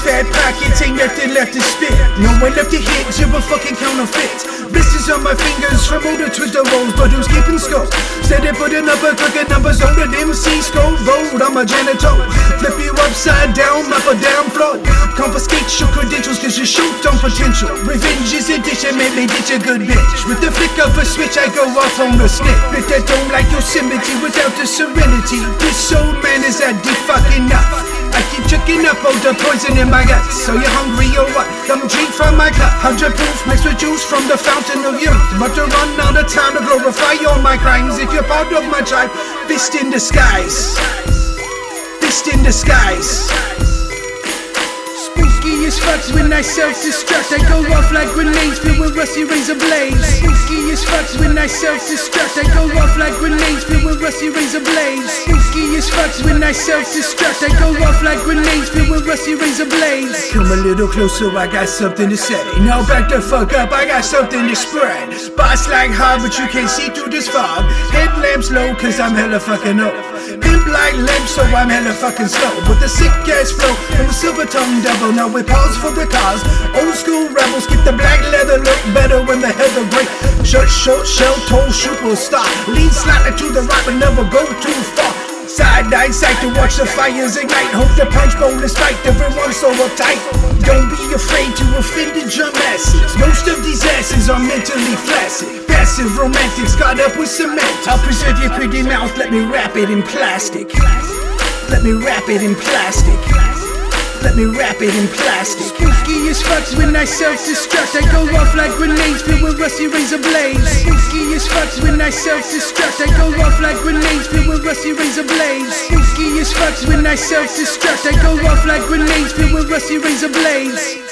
fat pockets, ain't nothing left to spit. No one left to hit, you're a fucking counterfeit. Blisters on my fingers from all the Twitter rolls, but who's keeping score? Steady putting up a crooked numbers on the MC score. Road, I'm a janitor. Flip you upside down, up or down flow. Confiscate your credentials cause you shoot on potential. Revenge is addition, made me ditch a good bitch. With the flick of a switch, I go off on the stick. Bit that dome like Yosemite without the serenity. This old man is at the fucking enough. I keep chucking up all the poison in my guts. So you're hungry or what? Come drink from my cup. Hundred proof mixed with juice from the fountain of youth. But to run out of time to glorify all my crimes. If you're part of my tribe, fist in disguise. Fist in disguise. Spooky as fucks when I self-destruct. I go off like grenades filled with rusty razor blades. Spooky as fucks when I self-destruct. I go off like grenades filled with rusty razor blades. Spooky as fucks when I self-destruct. I go off like grenades filled with rusty razor blades. Come a little closer, I got something to say. Now back the fuck up, I got something to spread. Boss like hard, but you can't see through this fog. Headlamps low, cause I'm hella fucking up. Pimp like lamps, so I'm hella fucking slow. With the sick ass flow from the silver tongue devil. Now we pause for the cause. Old school rebels get the black leather look better when the heather break. Shirt, short, shell toe, superstar. Lean slightly to the right, but never go too far. Side eye sight to watch the fires ignite. Hope the punch bowl is spiked. everyone's so uptight. Don't be afraid to offend drum masses. Most of these asses are mentally flaccid. Passive romantics got up with cement. I'll preserve your pretty mouth, let me wrap it in plastic. Let me wrap it in plastic. Let me wrap it in plastic. Spooky as fucks when I self-destruct. I go off like grenades filled with rusty razor blades. Spooky as fucks when I self-destruct. I go off like grenades filled with rusty razor blades. Spooky as fucks when I self-destruct. I go off like grenades filled with rusty razor blades.